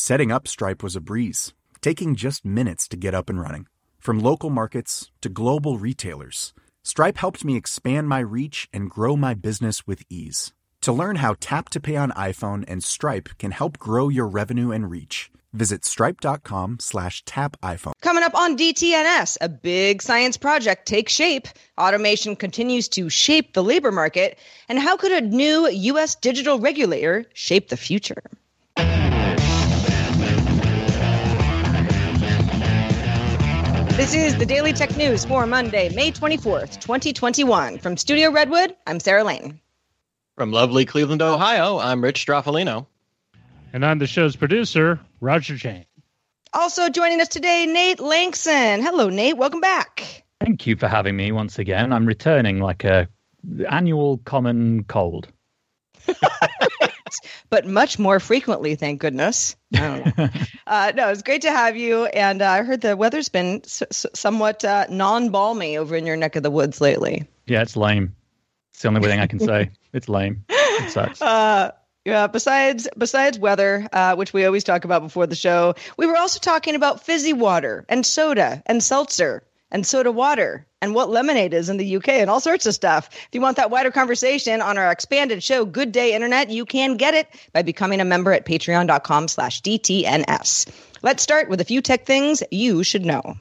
Setting up Stripe was a breeze, taking just minutes to get up and running. From local markets to global retailers, Stripe helped me expand my reach and grow my business with ease. To learn how Tap to Pay on iPhone and Stripe can help grow your revenue and reach, visit stripe.com slash tap iPhone. Coming up on DTNS, a big science project takes shape. Automation continues to shape the labor market. And how could a new U.S. digital regulator shape the future? This is the Daily Tech News for Monday, May 24th, 2021. From Studio Redwood, I'm Sarah Lane. From lovely Cleveland, Ohio, I'm Rich Stroffolino. And I'm the show's producer, Roger Chang. Also joining us today, Nate Lanxon. Hello, Nate. Welcome back. Thank you for having me once again. I'm returning like a annual common cold. but much more frequently, thank goodness. uh, no, it's great to have you. And uh, I heard the weather's been s- s- somewhat uh, non balmy over in your neck of the woods lately. Yeah, it's lame. It's the only thing I can say. It's lame. It sucks. Uh, yeah. Besides, besides weather, uh, which we always talk about before the show, we were also talking about fizzy water and soda and seltzer and soda water and what lemonade is in the UK and all sorts of stuff. If you want that wider conversation on our expanded show, Good Day Internet, you can get it by becoming a member at patreon.com slash DTNS. Let's start with a few tech things you should know.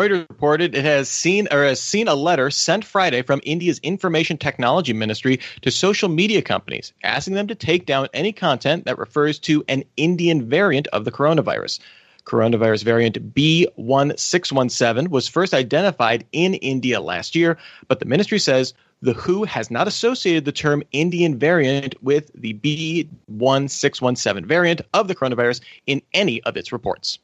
Reuters reported it has seen or has seen a letter sent Friday from India's Information Technology Ministry to social media companies asking them to take down any content that refers to an Indian variant of the coronavirus. Coronavirus variant B1617 was first identified in India last year, but the ministry says the WHO has not associated the term Indian variant with the B1617 variant of the coronavirus in any of its reports.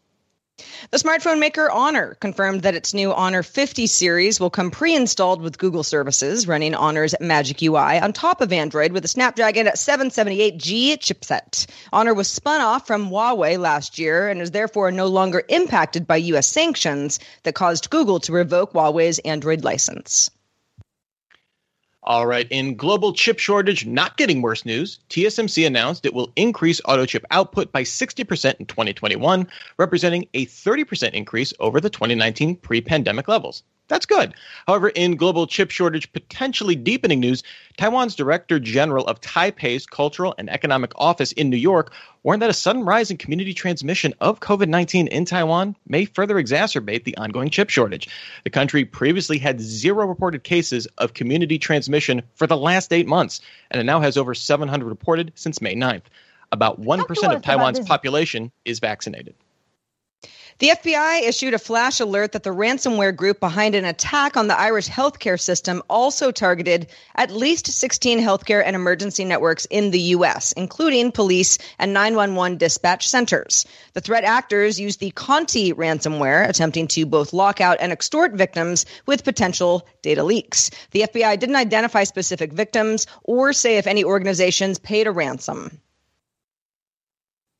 The smartphone maker Honor confirmed that its new Honor 50 series will come pre installed with Google services running Honor's Magic UI on top of Android with a Snapdragon 778G chipset. Honor was spun off from Huawei last year and is therefore no longer impacted by U.S. sanctions that caused Google to revoke Huawei's Android license. All right, in global chip shortage not getting worse news, TSMC announced it will increase auto chip output by 60% in 2021, representing a 30% increase over the 2019 pre pandemic levels. That's good. However, in global chip shortage potentially deepening news, Taiwan's Director General of Taipei's Cultural and Economic Office in New York warned that a sudden rise in community transmission of COVID 19 in Taiwan may further exacerbate the ongoing chip shortage. The country previously had zero reported cases of community transmission for the last eight months, and it now has over 700 reported since May 9th. About 1% of Taiwan's population is vaccinated. The FBI issued a flash alert that the ransomware group behind an attack on the Irish healthcare system also targeted at least 16 healthcare and emergency networks in the U.S., including police and 911 dispatch centers. The threat actors used the Conti ransomware, attempting to both lock out and extort victims with potential data leaks. The FBI didn't identify specific victims or say if any organizations paid a ransom.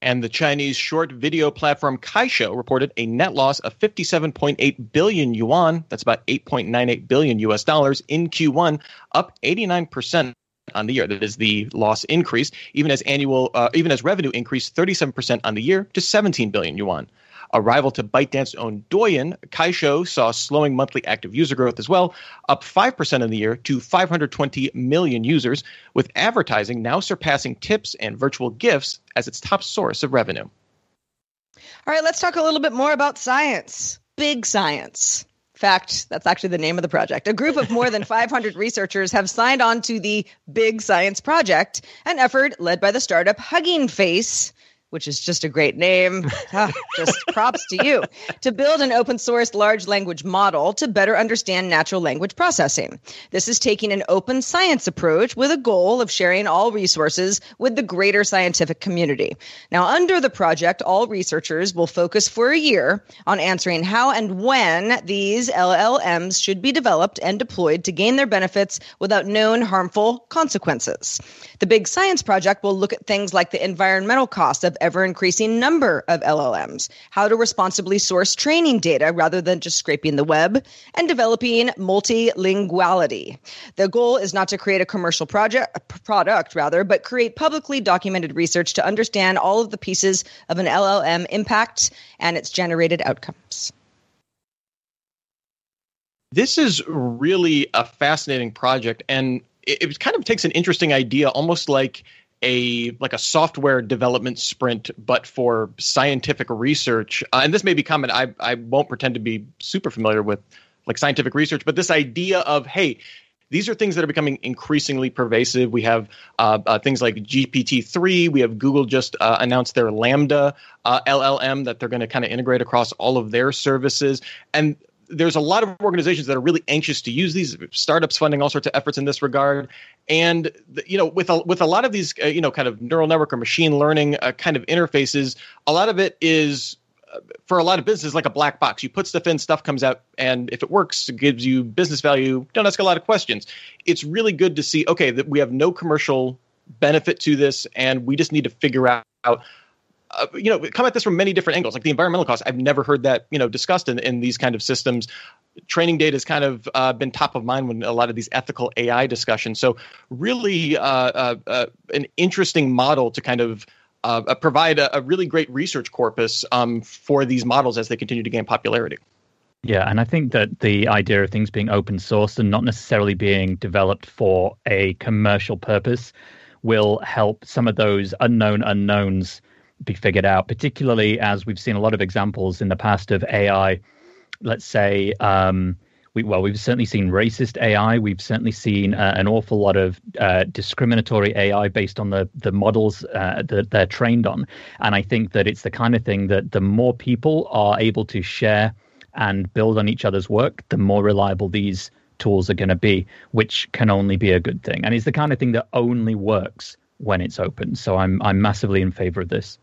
And the Chinese short video platform Kuaishou reported a net loss of 57.8 billion yuan, that's about 8.98 billion US dollars in Q1, up 89% on the year. That is the loss increase, even as annual, uh, even as revenue increased 37% on the year to 17 billion yuan. A rival to ByteDance's own Douyin, Kuaishou saw slowing monthly active user growth as well, up 5% in the year to 520 million users, with advertising now surpassing tips and virtual gifts as its top source of revenue. All right, let's talk a little bit more about science. Big science fact, that's actually the name of the project. A group of more than 500 researchers have signed on to the Big Science Project, an effort led by the startup Hugging Face which is just a great name. Ah, just props to you. To build an open source large language model to better understand natural language processing. This is taking an open science approach with a goal of sharing all resources with the greater scientific community. Now, under the project, all researchers will focus for a year on answering how and when these LLMs should be developed and deployed to gain their benefits without known harmful consequences. The Big Science Project will look at things like the environmental costs of ever increasing number of LLMs, how to responsibly source training data rather than just scraping the web, and developing multilinguality. The goal is not to create a commercial project product rather, but create publicly documented research to understand all of the pieces of an LLM impact and its generated outcomes. This is really a fascinating project and it, kind of takes an interesting idea almost like a like a software development sprint, but for scientific research. Uh, and this may be common. I I won't pretend to be super familiar with like scientific research, but this idea of hey. These are things that are becoming increasingly pervasive. We have uh, uh, things like GPT-3. We have Google just uh, announced their LaMDA uh, LLM that they're going to kind of integrate across all of their services. And there's a lot of organizations that are really anxious to use these. Startups funding all sorts of efforts in this regard. And you know with a, with a lot of these uh, you know kind of neural network or machine learning uh, kind of interfaces a lot of it is uh, for a lot of businesses like a black box. You put stuff in stuff comes out and if it works it gives you business value. Don't ask a lot of questions. It's really good to see okay that we have no commercial benefit to this and we just need to figure out uh, you know, come at this from many different angles. Like the environmental cost I've never heard that you know discussed in, in these kind of systems. Training data has kind of uh, been top of mind when a lot of these ethical AI discussions. So really, uh, uh, uh, an interesting model to kind of provide a, a, really great research corpus um, for these models as they continue to gain popularity. Yeah, and I think that the idea of things being open source and not necessarily being developed for a commercial purpose will help some of those unknown unknowns be figured out, particularly as we've seen a lot of examples in the past of AI. Let's say, um, we, well, we've certainly seen racist AI. We've certainly seen uh, an awful lot of uh, discriminatory AI based on the the models uh, that they're trained on. And I think that it's the kind of thing that the more people are able to share and build on each other's work, the more reliable these tools are going to be, which can only be a good thing. And it's the kind of thing that only works when it's open. So I'm I'm massively in favor of this.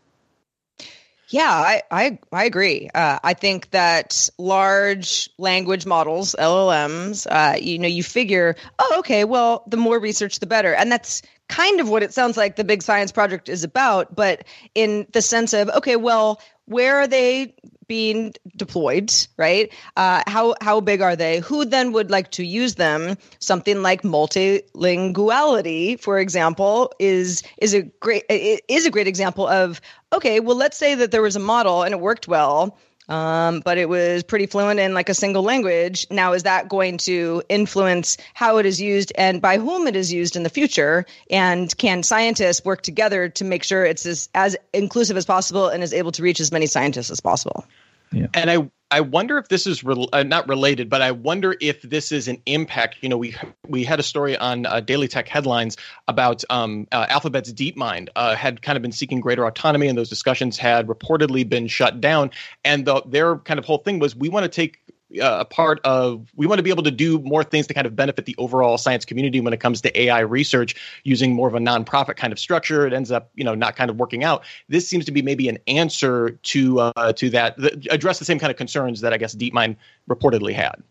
Yeah, I I, I agree. Uh, I think that large language models, LLMs, uh, you know, you figure, oh, okay, well, the more research, the better, and that's kind of what it sounds like the big science project is about. But in the sense of, okay, well, where are they being deployed right uh, how how big are they who then would like to use them something like multilinguality for example is is a great is a great example of okay well let's say that there was a model and it worked well um, but it was pretty fluent in like a single language. Now, is that going to influence how it is used and by whom it is used in the future? And can scientists work together to make sure it's as, as inclusive as possible and is able to reach as many scientists as possible? Yeah. And I I wonder if this is re- uh, not related, but I wonder if this is an impact. You know, we we had a story on uh, Daily Tech headlines about um, uh, Alphabet's DeepMind uh, had kind of been seeking greater autonomy, and those discussions had reportedly been shut down. And the, their kind of whole thing was, we want to take uh, a part of we want to be able to do more things to kind of benefit the overall science community when it comes to AI research using more of a nonprofit kind of structure. It ends up, you know, not kind of working out. This seems to be maybe an answer to uh, to that, that address the same kind of concerns that I guess DeepMind reportedly had.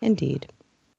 Indeed.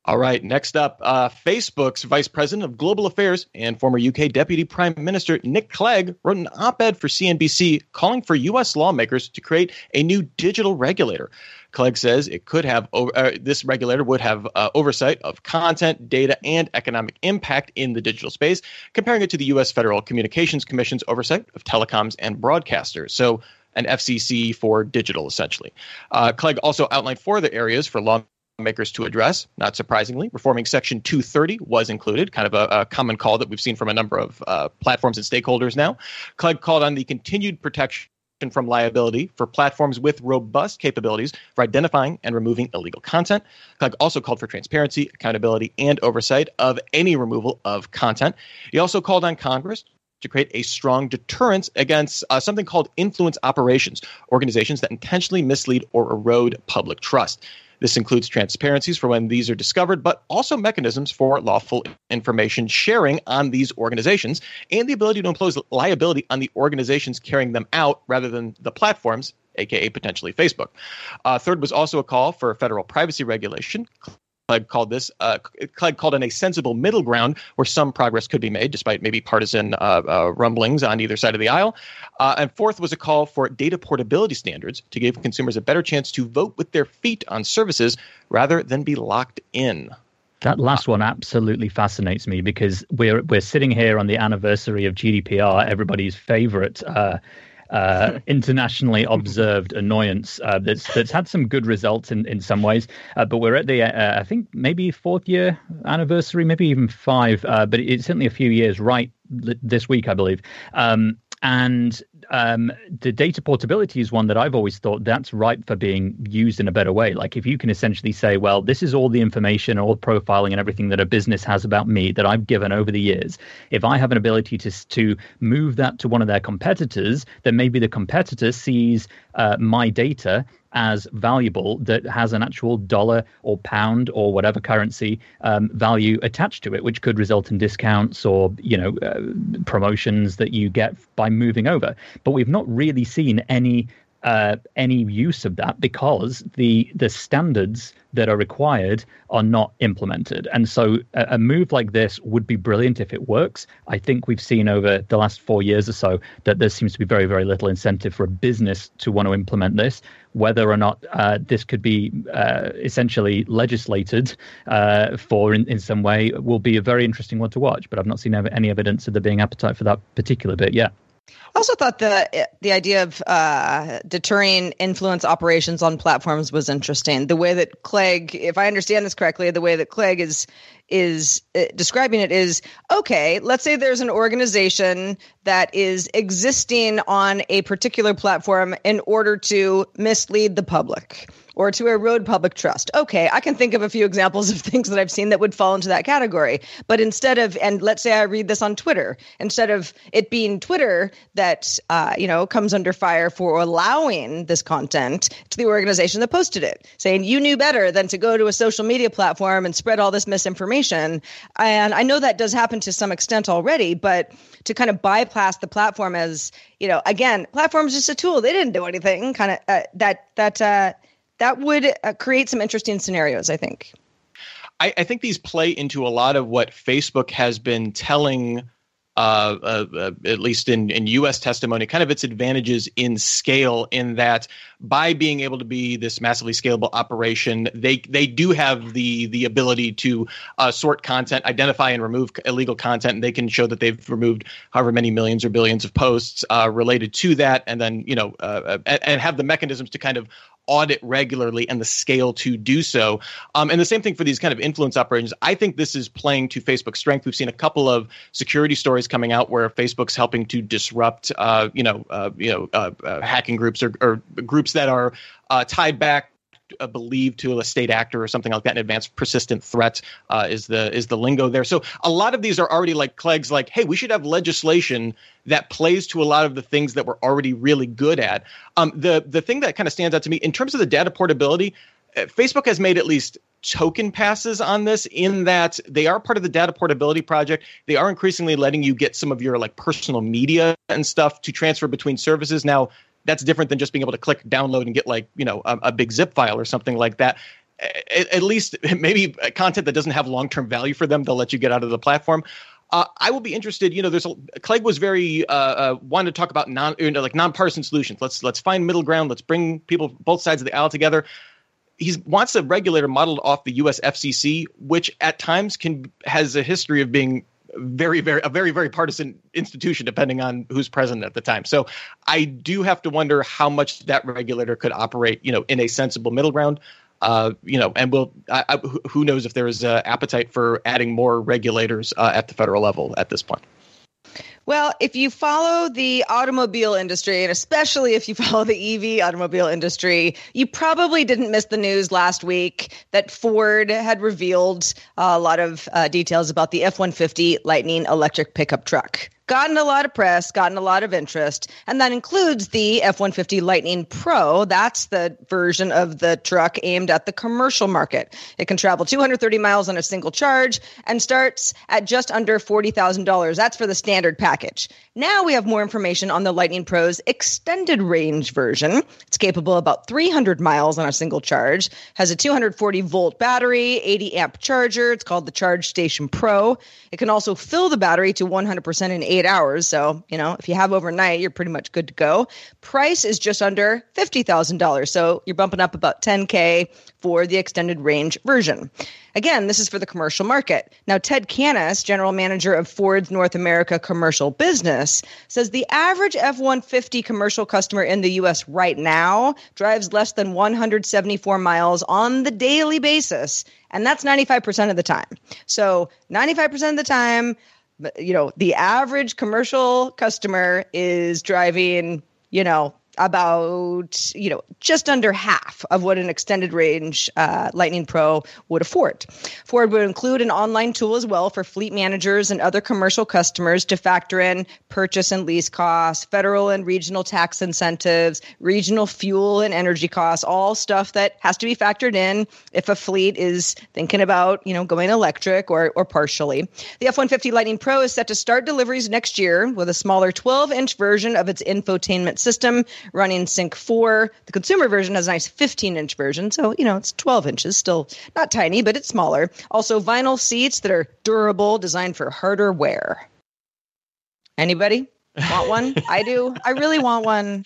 All right, next up, uh, Facebook's Vice President of Global Affairs and former UK Deputy Prime Minister Nick Clegg wrote an op ed for CNBC calling for U.S. lawmakers to create a new digital regulator. Clegg says it could have uh, this regulator would have uh, oversight of content, data, and economic impact in the digital space, comparing it to the U.S. Federal Communications Commission's oversight of telecoms and broadcasters. So An FCC for digital, essentially. Uh, Clegg also outlined four other areas for lawmakers to address. Not surprisingly, reforming Section 230 was included, kind of a, a common call that we've seen from a number of uh, platforms and stakeholders now. Clegg called on the continued protection from liability for platforms with robust capabilities for identifying and removing illegal content. Clegg also called for transparency, accountability, and oversight of any removal of content. He also called on Congress to create a strong deterrence against uh, something called influence operations, organizations that intentionally mislead or erode public trust. This includes transparencies for when these are discovered, but also mechanisms for lawful information sharing on these organizations and the ability to impose liability on the organizations carrying them out rather than the platforms, aka potentially Facebook. Uh, third was also a call for federal privacy regulation. Clegg called this uh, Clegg called it a sensible middle ground where some progress could be made, despite maybe partisan uh, uh, rumblings on either side of the aisle. Uh, and fourth was a call for data portability standards to give consumers a better chance to vote with their feet on services rather than be locked in. That last one absolutely fascinates me because we're we're sitting here on the anniversary of GDPR, everybody's favorite uh, internationally observed annoyance uh, that's that's had some good results in, in some ways. Uh, but we're at the uh, I think maybe fourth year anniversary, maybe even five. Uh, but it's certainly a few years right this week, I believe. Um, and um, the data portability is one that I've always thought that's ripe for being used in a better way. Like if you can essentially say, well, this is all the information, all the profiling, and everything that a business has about me that I've given over the years. If I have an ability to to move that to one of their competitors, then maybe the competitor sees uh, my data as valuable that has an actual dollar or pound or whatever currency um, value attached to it, which could result in discounts or you know uh, promotions that you get by moving over. But we've not really seen any uh, any use of that because the the standards that are required are not implemented. And so a, a, move like this would be brilliant if it works. I think we've seen over the last four years or so that there seems to be very very little incentive for a business to want to implement this. Whether or not uh, this could be uh, essentially legislated uh, for in, in some way will be a very interesting one to watch. But I've not seen any evidence of there being appetite for that particular bit yet. I also thought the the idea of uh, deterring influence operations on platforms was interesting. The way that Clegg, if I understand this correctly, the way that Clegg is is uh, describing it is okay. Let's say there's an organization that is existing on a particular platform in order to mislead the public or to erode public trust. Okay, I can think of a few examples of things that I've seen that would fall into that category. But instead of, and let's say I read this on Twitter, instead of it being Twitter that, uh, you know, comes under fire for allowing this content to the organization that posted it, saying you knew better than to go to a social media platform and spread all this misinformation. And I know that does happen to some extent already, but to kind of bypass the platform as, you know, again, platform is just a tool. They didn't do anything. Kind of uh, that that uh, that would uh, create some interesting scenarios, I think. I, I, think these play into a lot of what Facebook has been telling, uh, uh, uh at least in, in U.S. testimony, kind of its advantages in scale. In that, by being able to be this massively scalable operation, they they do have the the ability to uh, sort content, identify and remove illegal content. And they can show that they've removed however many millions or billions of posts uh, related to that, and then you know, and, and have the mechanisms to kind of audit regularly and the scale to do so. Um, and the same thing for these kind of influence operations. I think this is playing to Facebook's strength. We've seen a couple of security stories coming out where Facebook's helping to disrupt, uh, you know, uh, you know, uh, uh hacking groups or, or, groups that are uh, tied back uh, believed to a state actor or something like that. An advanced persistent threat uh, is the is the lingo there. So a lot of these are already like Clegg's like, hey, we should have legislation that plays to a lot of the things that we're already really good at. Um, the the thing that kind of stands out to me in terms of the data portability, uh, Facebook has made at least token passes on this in that they are part of the data portability project they are increasingly letting you get some of your like personal media and stuff to transfer between services now that's different than just being able to click download and get like you know a, a big zip file or something like that at, at, least maybe content that doesn't have long-term value for them they'll let you get out of the platform uh, I will be interested. You know, there's a, Clegg was very uh, uh, wanted to talk about non you know, like nonpartisan solutions. Let's let's find middle ground. Let's bring people both sides of the aisle together. He wants a regulator modeled off the U.S. FCC, which at times can has a history of being very, very a very, very partisan institution, depending on who's president at the time. So I do have to wonder how much that regulator could operate, you know, in a sensible middle ground. Uh, you know, and we'll. I, I, who knows if there is uh, appetite for adding more regulators uh, at the federal level at this point. Well, if you follow the automobile industry, and especially if you follow the EV automobile industry, you probably didn't miss the news last week that Ford had revealed a lot of uh, details about the F 150 Lightning electric pickup truck gotten a lot of press, gotten a lot of interest, and that includes the F 150 Lightning Pro. That's the version of the truck aimed at the commercial market. It can travel 230 miles on a single charge and starts at just under $40,000. That's for the standard package. Now we have more information on the Lightning Pro's extended range version. It's capable of about 300 miles on a single charge, has a 240 volt battery, 80 amp charger. It's called the Charge Station Pro. It can also fill the battery to 100% in eight hours. So, you know, if you have overnight, you're pretty much good to go. Price is just under $50,000. So you're bumping up about 10K for the extended range version. Again, this is for the commercial market. Now, Ted Cannis, general manager of Ford's North America commercial business, says the average F 150 commercial customer in the US right now drives less than 174 miles on the daily basis. And that's 95% of the time. So, 95% of the time, you know, the average commercial customer is driving, you know, about you know just under half of what an extended range uh, Lightning Pro would afford. Ford would include an online tool as well for fleet managers and other commercial customers to factor in purchase and lease costs, federal and regional tax incentives, regional fuel and energy costs, all stuff that has to be factored in if a fleet is thinking about you know going electric or or partially. The F150 Lightning Pro is set to start deliveries next year with a smaller 12 inch version of its infotainment system running Sync 4. The consumer version has a nice 15 inch version. So, you know, it's 12 inches, still not tiny, but it's smaller. Also, vinyl seats that are durable, designed for harder wear. Anybody want one? I do. I really want one.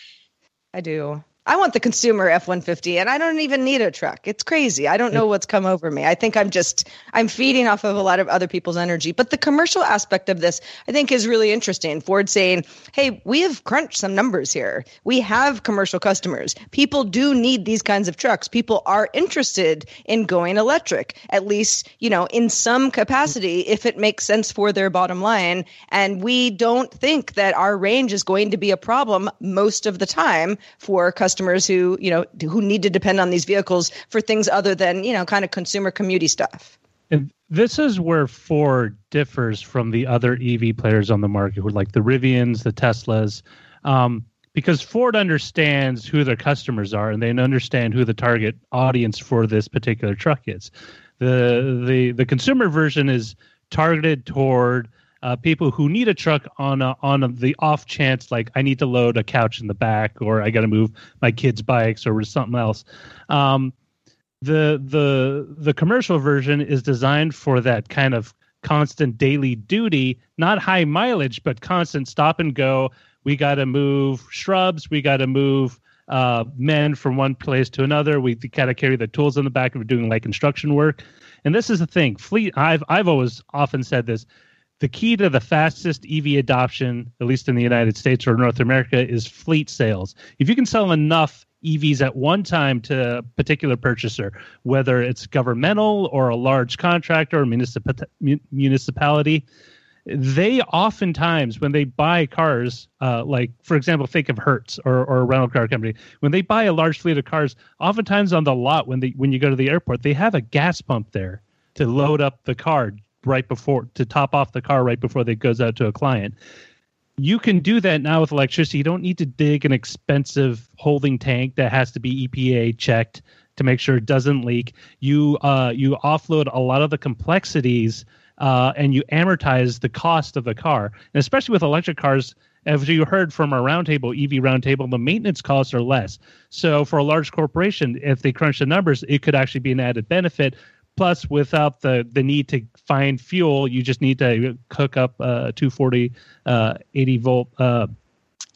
I do. I want the consumer F 150 and I don't even need a truck. It's crazy. I don't know what's come over me. I think I'm just, I'm feeding off of a lot of other people's energy. But the commercial aspect of this, I think, is really interesting. Ford saying, hey, we have crunched some numbers here. We have commercial customers. People do need these kinds of trucks. People are interested in going electric, at least, you know, in some capacity, if it makes sense for their bottom line. And we don't think that our range is going to be a problem most of the time for customers customers who you know who need to depend on these vehicles for things other than you know kind of consumer community stuff. And this is where Ford differs from the other EV players on the market, who are like the Rivians, the Teslas, um, because Ford understands who their customers are and they understand who the target audience for this particular truck is. The the the consumer version is targeted toward uh, people who need a truck on a, on a, the off chance, like I need to load a couch in the back, or I got to move my kids' bikes, or something else. Um, the the the commercial version is designed for that kind of constant daily duty, not high mileage, but constant stop and go. We got to move shrubs. We got to move uh, men from one place to another. We got to carry the tools in the back of doing like construction work. And this is the thing. Fleet. I've I've always often said this the key to the fastest EV adoption, at least in the United States or North America, is fleet sales. If you can sell enough EVs at one time to a particular purchaser, whether it's governmental or a large contractor or municip- municipality, they oftentimes, when they buy cars, uh, like for example, think of Hertz or, or a rental car company, when they buy a large fleet of cars, oftentimes on the lot when they when you go to the airport, they have a gas pump there to load up the car right before to top off the car right before it goes out to a client. You can do that now with electricity. You don't need to dig an expensive holding tank that has to be EPA checked to make sure it doesn't leak. You uh, you offload a lot of the complexities uh, and you amortize the cost of the car. And especially with electric cars, as you heard from our roundtable, EV roundtable, the maintenance costs are less. So for a large corporation, if they crunch the numbers, it could actually be an added benefit Plus, without the the need to find fuel, you just need to hook up a 240 uh, 80 volt uh,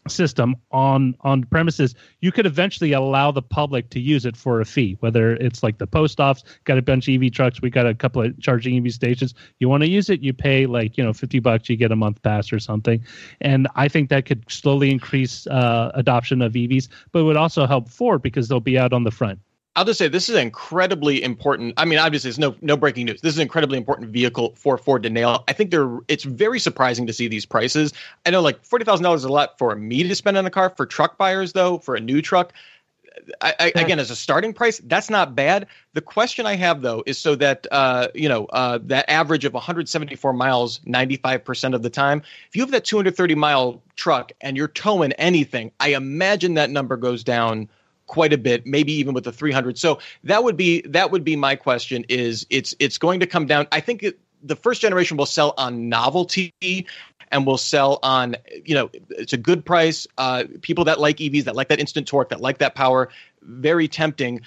system on on premises. You could eventually allow the public to use it for a fee whether it's like the post office got a bunch of ev trucks we got a couple of charging ev stations. You want to use it you pay like you know 50 bucks you get a month pass or something. And i think that could slowly increase uh, adoption of evs but it would also help ford because they'll be out on the front I'll just say this is incredibly important. I mean, obviously, it's no no breaking news. This is an incredibly important vehicle for Ford to nail. I think they're. It's very surprising to see these prices. I know, like forty thousand dollars is a lot for me to spend on a car. For truck buyers, though, for a new truck, I, I, again, as a starting price, that's not bad. The question I have though is so that uh, you know uh, that average of 174 miles 95% of the time. If you have that 230 mile truck and you're towing anything, I imagine that number goes down quite a bit, maybe even with the 300. So that would be that would be my question. Is it's it's going to come down? I think it, the first generation will sell on novelty and will sell on you know it's a good price. Uh, people that like EVs, that like that instant torque, that like that power, very tempting.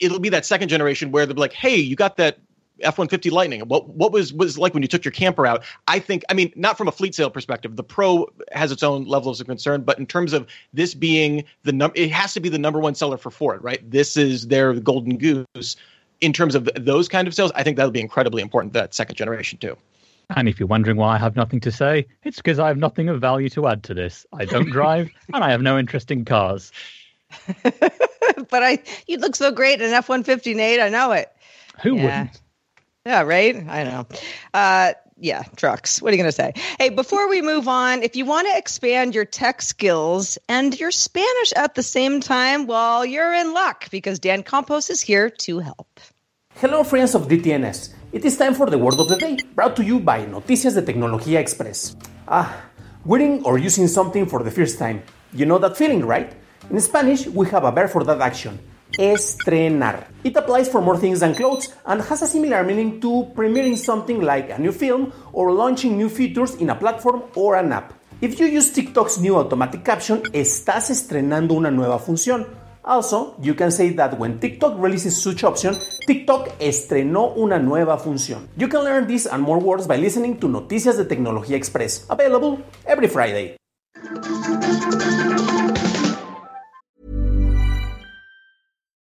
It'll be that second generation where they'll be like, hey, you got that F one fifty Lightning. What what was was like when you took your camper out? I think I mean not from a fleet sale perspective. The Pro has its own levels of concern, but in terms of this being the number, it has to be the number one seller for Ford, right? This is their golden goose. In terms of those kind of sales, I think that'll be incredibly important. That second generation too. And if you're wondering why I have nothing to say, it's because I have nothing of value to add to this. I don't drive, and I have no interest in cars. but I, you look so great in F one fifty, Nate. I know it. Who yeah. wouldn't? Yeah, right. I know. Uh, yeah, trucks. What are you going to say? Hey, before we move on, if you want to expand your tech skills and your Spanish at the same time, well, you're in luck because Dan Campos is here to help. Hello, friends of DTNS. It is time for the word of the day, brought to you by Noticias de Tecnología Express. Ah, wearing or using something for the first time. You know that feeling, right? In Spanish, we have a verb for that action estrenar. It applies for more things than clothes and has a similar meaning to premiering something like a new film or launching new features in a platform or an app. If you use TikTok's new automatic caption, estás estrenando una nueva función. Also, you can say that when TikTok releases such option, TikTok estrenó una nueva función. You can learn this and more words by listening to Noticias de Tecnología Express, available every Friday.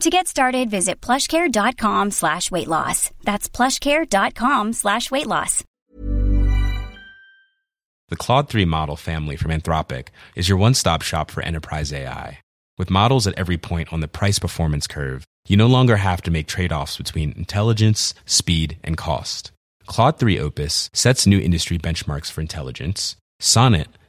To get started, visit plushcare.com slash weight loss. That's plushcare.com slash weight loss. The Claude 3 model family from Anthropic is your one-stop shop for enterprise AI. With models at every point on the price performance curve, you no longer have to make trade-offs between intelligence, speed, and cost. Claude 3 Opus sets new industry benchmarks for intelligence. Sonnet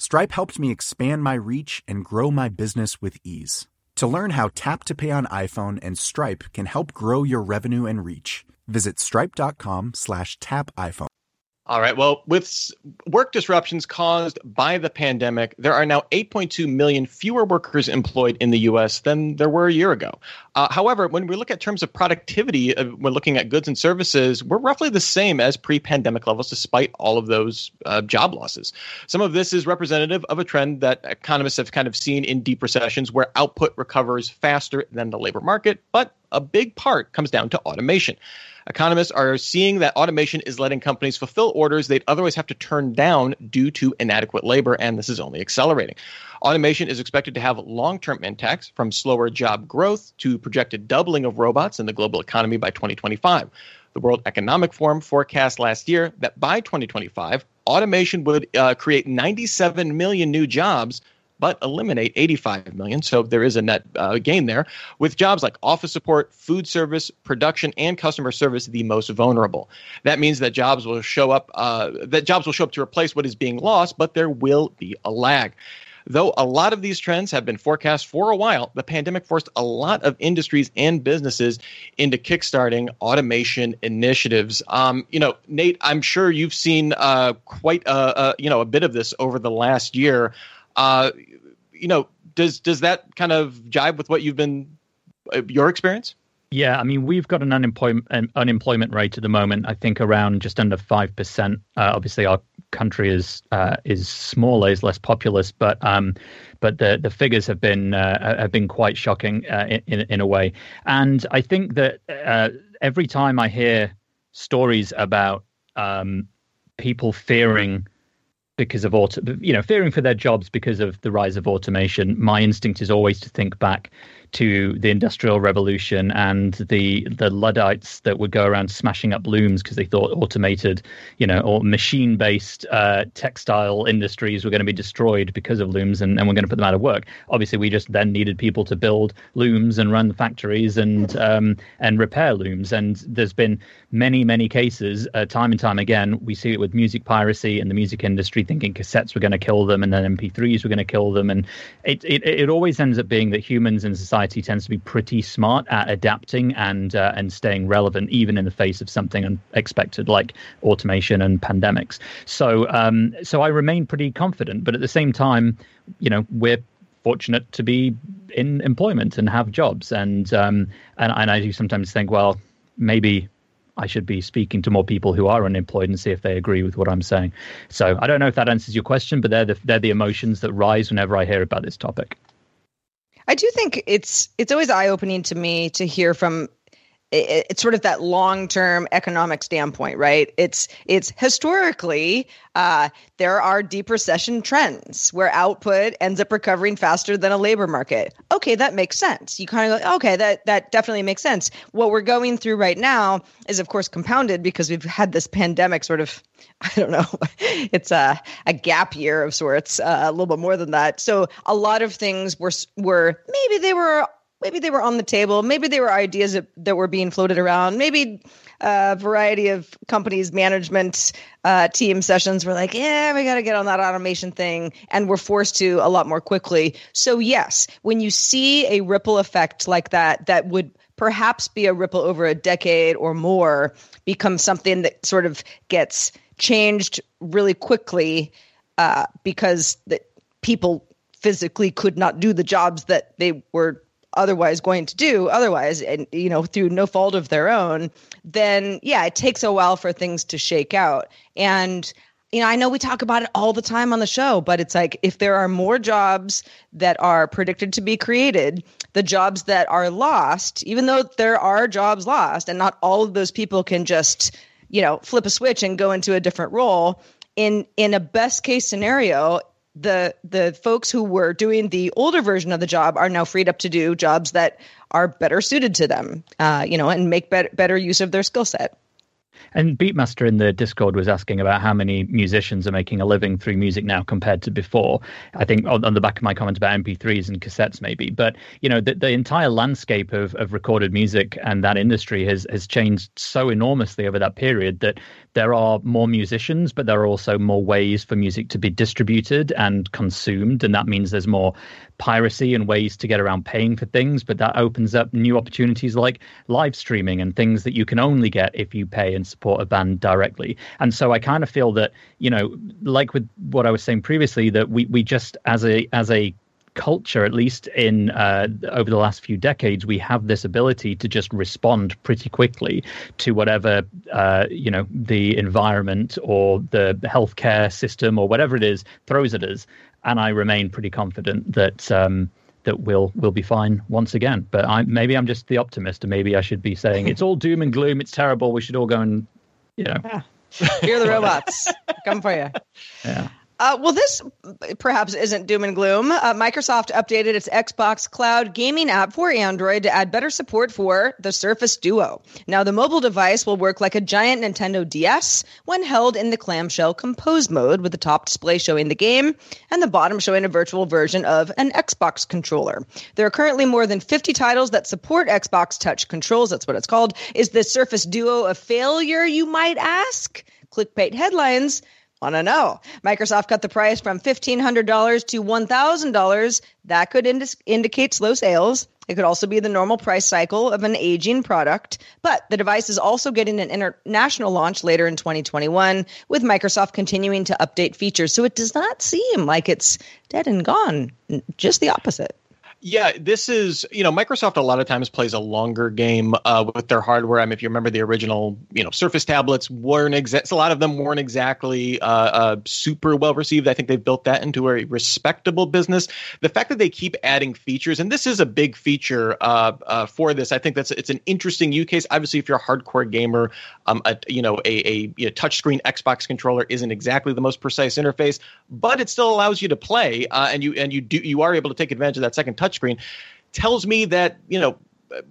Stripe helped me expand my reach and grow my business with ease. To learn how Tap to Pay on iPhone and Stripe can help grow your revenue and reach, visit stripe.com slash tap iPhone. All right. Well, with work disruptions caused by the pandemic, there are now 8.2 million fewer workers employed in the U.S. than there were a year ago. Uh, however, when we look at terms of productivity, uh, we're looking at goods and services, we're roughly the same as pre-pandemic levels, despite all of those uh, job losses. Some of this is representative of a trend that economists have kind of seen in deep recessions, where output recovers faster than the labor market, but a big part comes down to automation. Economists are seeing that automation is letting companies fulfill orders they'd otherwise have to turn down due to inadequate labor, and this is only accelerating. Automation is expected to have long term impacts from slower job growth to projected doubling of robots in the global economy by 2025. The World Economic Forum forecast last year that by 2025, automation would uh, create 97 million new jobs but eliminate 85 million. So there is a net uh, gain there, with jobs like office support, food service, production, and customer service the most vulnerable. That means that jobs will show up. Uh, that jobs will show up to replace what is being lost, but there will be a lag. Though a lot of these trends have been forecast for a while, the pandemic forced a lot of industries and businesses into kickstarting automation initiatives. Um, you know, Nate, I'm sure you've seen uh, quite a, a, you know a bit of this over the last year. Uh, you know, does does that kind of jibe with what you've been uh, your experience? Yeah, I mean, we've got an unemployment unemployment rate at the moment. I think around just under five percent. Uh, obviously, our country is uh, is smaller, is less populous, but um, but the the figures have been uh, have been quite shocking uh, in in a way. And I think that every time I hear stories about um, people fearing because of auto, you know, fearing for their jobs because of the rise of automation, my instinct is always to think back to the Industrial Revolution and the the Luddites that would go around smashing up looms because they thought automated, you know, or machine based uh, textile industries were going to be destroyed because of looms and, and we're going to put them out of work. Obviously, we just then needed people to build looms and run factories and um, and repair looms. And there's been many many cases, uh, time and time again. We see it with music piracy and the music industry thinking cassettes were going to kill them and then MP3s were going to kill them, and it, it it always ends up being that humans in society society tends to be pretty smart at adapting and uh, and staying relevant, even in the face of something unexpected like automation and pandemics. So um, so I remain pretty confident, but at the same time, you know, we're fortunate to be in employment and have jobs, and um, and and I do sometimes think, well, maybe I should be speaking to more people who are unemployed and see if they agree with what I'm saying. So I don't know if that answers your question, but they're the, they're the emotions that rise whenever I hear about this topic. I do think it's it's always eye opening to me to hear from it's sort of that long term economic standpoint, right? It's it's historically uh, there are deep recession trends where output ends up recovering faster than a labor market. Okay, that makes sense. You kind of go, okay, that that definitely makes sense. What we're going through right now is, of course, compounded because we've had this pandemic sort of. I don't know. It's a a gap year of sorts, uh, a little bit more than that. So a lot of things were were maybe they were maybe they were on the table. Maybe they were ideas that, that were being floated around. Maybe a variety of companies management uh, team sessions were like yeah we got to get on that automation thing and we're forced to a lot more quickly. So yes when you see a ripple effect like that that would perhaps be a ripple over a decade or more become something that sort of gets changed really quickly uh, because the people physically could not do the jobs that they were otherwise going to do otherwise and you know through no fault of their own then yeah it takes a while for things to shake out. And you know i know we talk about it all the time on the show but it's like if there are more jobs that are predicted to be created the jobs that are lost even though there are jobs lost and not all of those people can just you know flip a switch and go into a different role in in a best case scenario the the folks who were doing the older version of the job are now freed up to do jobs that are better suited to them, uh, you know, and make better better use of their skill set. And Beatmaster in the Discord was asking about how many musicians are making a living through music now compared to before. I think on, on the back of my comment about MP3s and cassettes, maybe. But you know, the, the entire landscape of, of recorded music and that industry has has changed so enormously over that period that there are more musicians, but there are also more ways for music to be distributed and consumed, and that means there's more piracy and ways to get around paying for things, but that opens up new opportunities like live streaming and things that you can only get if you pay and support a band directly. And so I kind of feel that, you know, like with what I was saying previously, that we, we just as a as a culture, at least in uh, over the last few decades, we have this ability to just respond pretty quickly to whatever uh, you know the environment or the healthcare system or whatever it is throws at us and I remain pretty confident that um, that we'll we'll be fine once again. But I maybe I'm just the optimist, and maybe I should be saying it's all doom and gloom. It's terrible. We should all go and you know. Yeah. Fear the robots. Come for you. Yeah. Uh, well, this perhaps isn't doom and gloom. Uh, Microsoft updated its Xbox Cloud gaming app for Android to add better support for the Surface Duo. Now, the mobile device will work like a giant Nintendo DS when held in the clamshell compose mode, with the top display showing the game and the bottom showing a virtual version of an Xbox controller. There are currently more than 50 titles that support Xbox Touch controls. That's what it's called. Is the Surface Duo a failure, you might ask? Clickbait headlines Want to know? Microsoft cut the price from $1,500 to $1,000. That could indi- indicate slow sales. It could also be the normal price cycle of an aging product. But the device is also getting an international launch later in 2021, with Microsoft continuing to update features. So it does not seem like it's dead and gone, just the opposite. Yeah, this is you know Microsoft a lot of times plays a longer game uh, with their hardware. I mean, if you remember the original, you know, Surface tablets weren't exact. A lot of them weren't exactly uh, uh, super well received. I think they've built that into a respectable business. The fact that they keep adding features, and this is a big feature uh, uh, for this, I think that's it's an interesting use case. Obviously, if you're a hardcore gamer, um, a, you know, a, a you know, touchscreen Xbox controller isn't exactly the most precise interface, but it still allows you to play, uh, and you and you do you are able to take advantage of that second touch touchscreen tells me that you know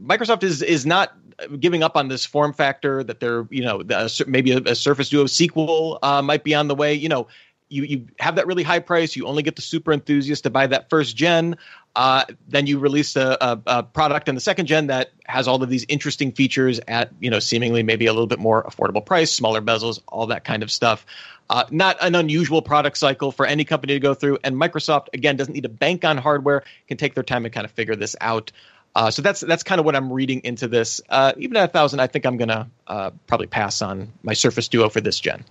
Microsoft is is not giving up on this form factor that they're you know maybe a, a Surface Duo sequel uh, might be on the way. You know, you you have that really high price. You only get the super enthusiast to buy that first gen. Uh, then you release a, a, a, product in the second gen that has all of these interesting features at you know seemingly maybe a little bit more affordable price, smaller bezels, all that kind of stuff. Uh, not an unusual product cycle for any company to go through. And Microsoft, again, doesn't need to bank on hardware, can take their time and kind of figure this out. Uh, so that's that's kind of what I'm reading into this. Uh, even at a thousand, I think I'm gonna uh, probably pass on my Surface Duo for this gen.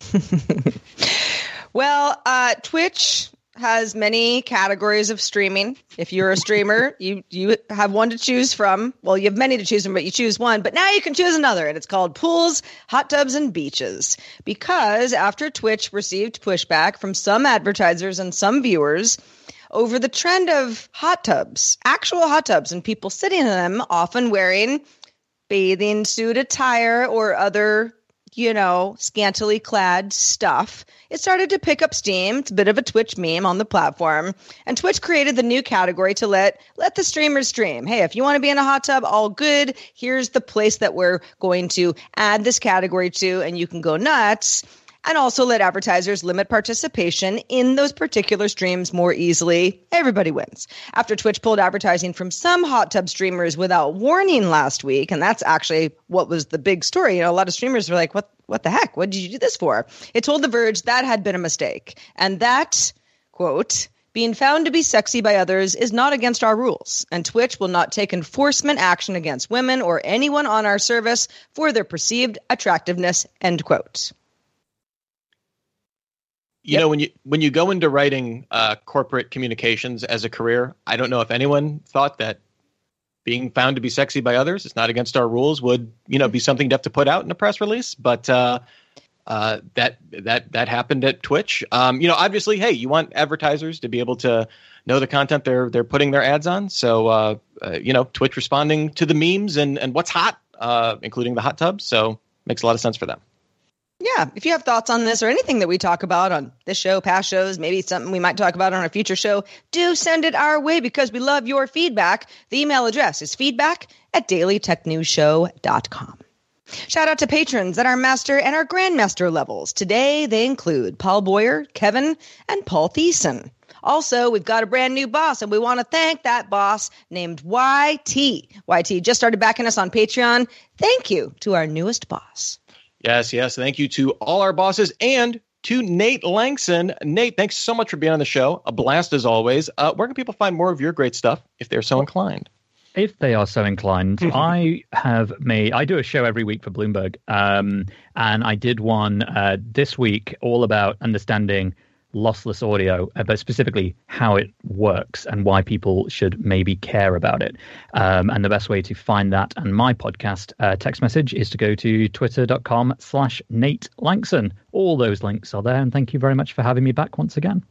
well, uh, Twitch has many categories of streaming. If you're a streamer, you you have one to choose from. Well, you have many to choose from, but you choose one. But now you can choose another, and it's called pools, hot tubs, and beaches. Because after Twitch received pushback from some advertisers and some viewers over the trend of hot tubs, actual hot tubs, and people sitting in them, often wearing bathing suit attire or other you know, scantily clad stuff, it started to pick up steam. It's a bit of a Twitch meme on the platform. And Twitch created the new category to let let the streamers stream. Hey, if you want to be in a hot tub, all good. Here's the place that we're going to add this category to, and you can go nuts and also let advertisers limit participation in those particular streams more easily. Everybody wins. After Twitch pulled advertising from some hot tub streamers without warning last week, and that's actually what was the big story. You know, a lot of streamers were like, "What? What the heck? What did you do this for?" It told The Verge that had been a mistake, and that quote. Being found to be sexy by others is not against our rules, and Twitch will not take enforcement action against women or anyone on our service for their perceived attractiveness. End quote. You yep. know, when you when you go into writing uh, corporate communications as a career, I don't know if anyone thought that being found to be sexy by others is not against our rules would you know be something to have to put out in a press release. But uh, uh, that that that happened at Twitch. Um, you know, obviously, hey, you want advertisers to be able to know the content they're they're putting their ads on. So uh, uh, you know, Twitch responding to the memes and and what's hot, uh, including the hot tub So makes a lot of sense for them yeah, if you have thoughts on this or anything that we talk about on this show, past shows, maybe something we might talk about on a future show, do send it our way because we love your feedback. The email address is feedback at dailytechnewsshow.com. Shout out to patrons at our master and our grandmaster levels. Today they include Paul Boyer, Kevin, and Paul Thiessen. Also, we've got a brand new boss, and we want to thank that boss named YT. YT just started backing us on Patreon. Thank you to our newest boss. Yes, yes. Thank you to all our bosses and to Nate Lanxon. Nate, thanks so much for being on the show. A blast as always. Uh, where can people find more of your great stuff if they're so inclined? If they are so inclined, I have made. I do a show every week for Bloomberg, um, and I did one uh, this week all about understanding lossless audio, but specifically how it works and why people should maybe care about it. Um, and the best way to find that and my podcast uh, text message is to go to twitter.com slash Nate Lanxon. All those links are there. And thank you very much for having me back once again.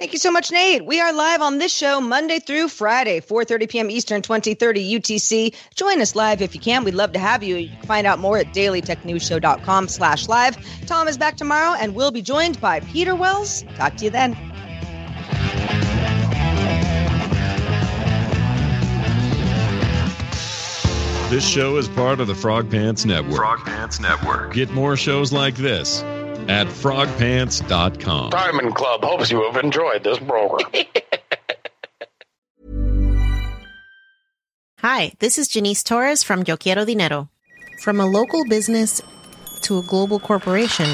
Thank you so much, Nate. We are live on this show Monday through Friday, 4.30 p.m. Eastern, 2030 UTC. Join us live if you can. We'd love to have you. You can find out more at dailytechnewsshow.com slash live. Tom is back tomorrow, and we'll be joined by Peter Wells. Talk to you then. This show is part of the Frog Pants Network. Frog Pants Network. Get more shows like this at frogpants.com. Diamond Club hopes you have enjoyed this program. Hi, this is Janice Torres from Yo Quiero Dinero. From a local business to a global corporation,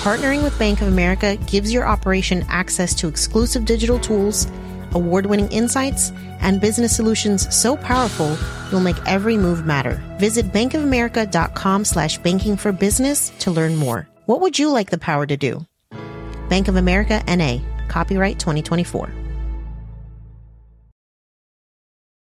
partnering with Bank of America gives your operation access to exclusive digital tools, award winning insights, and business solutions so powerful you'll make every move matter. Visit bankofamerica.com slash banking for business to learn more. What would you like the power to do? Bank of America NA, copyright 2024.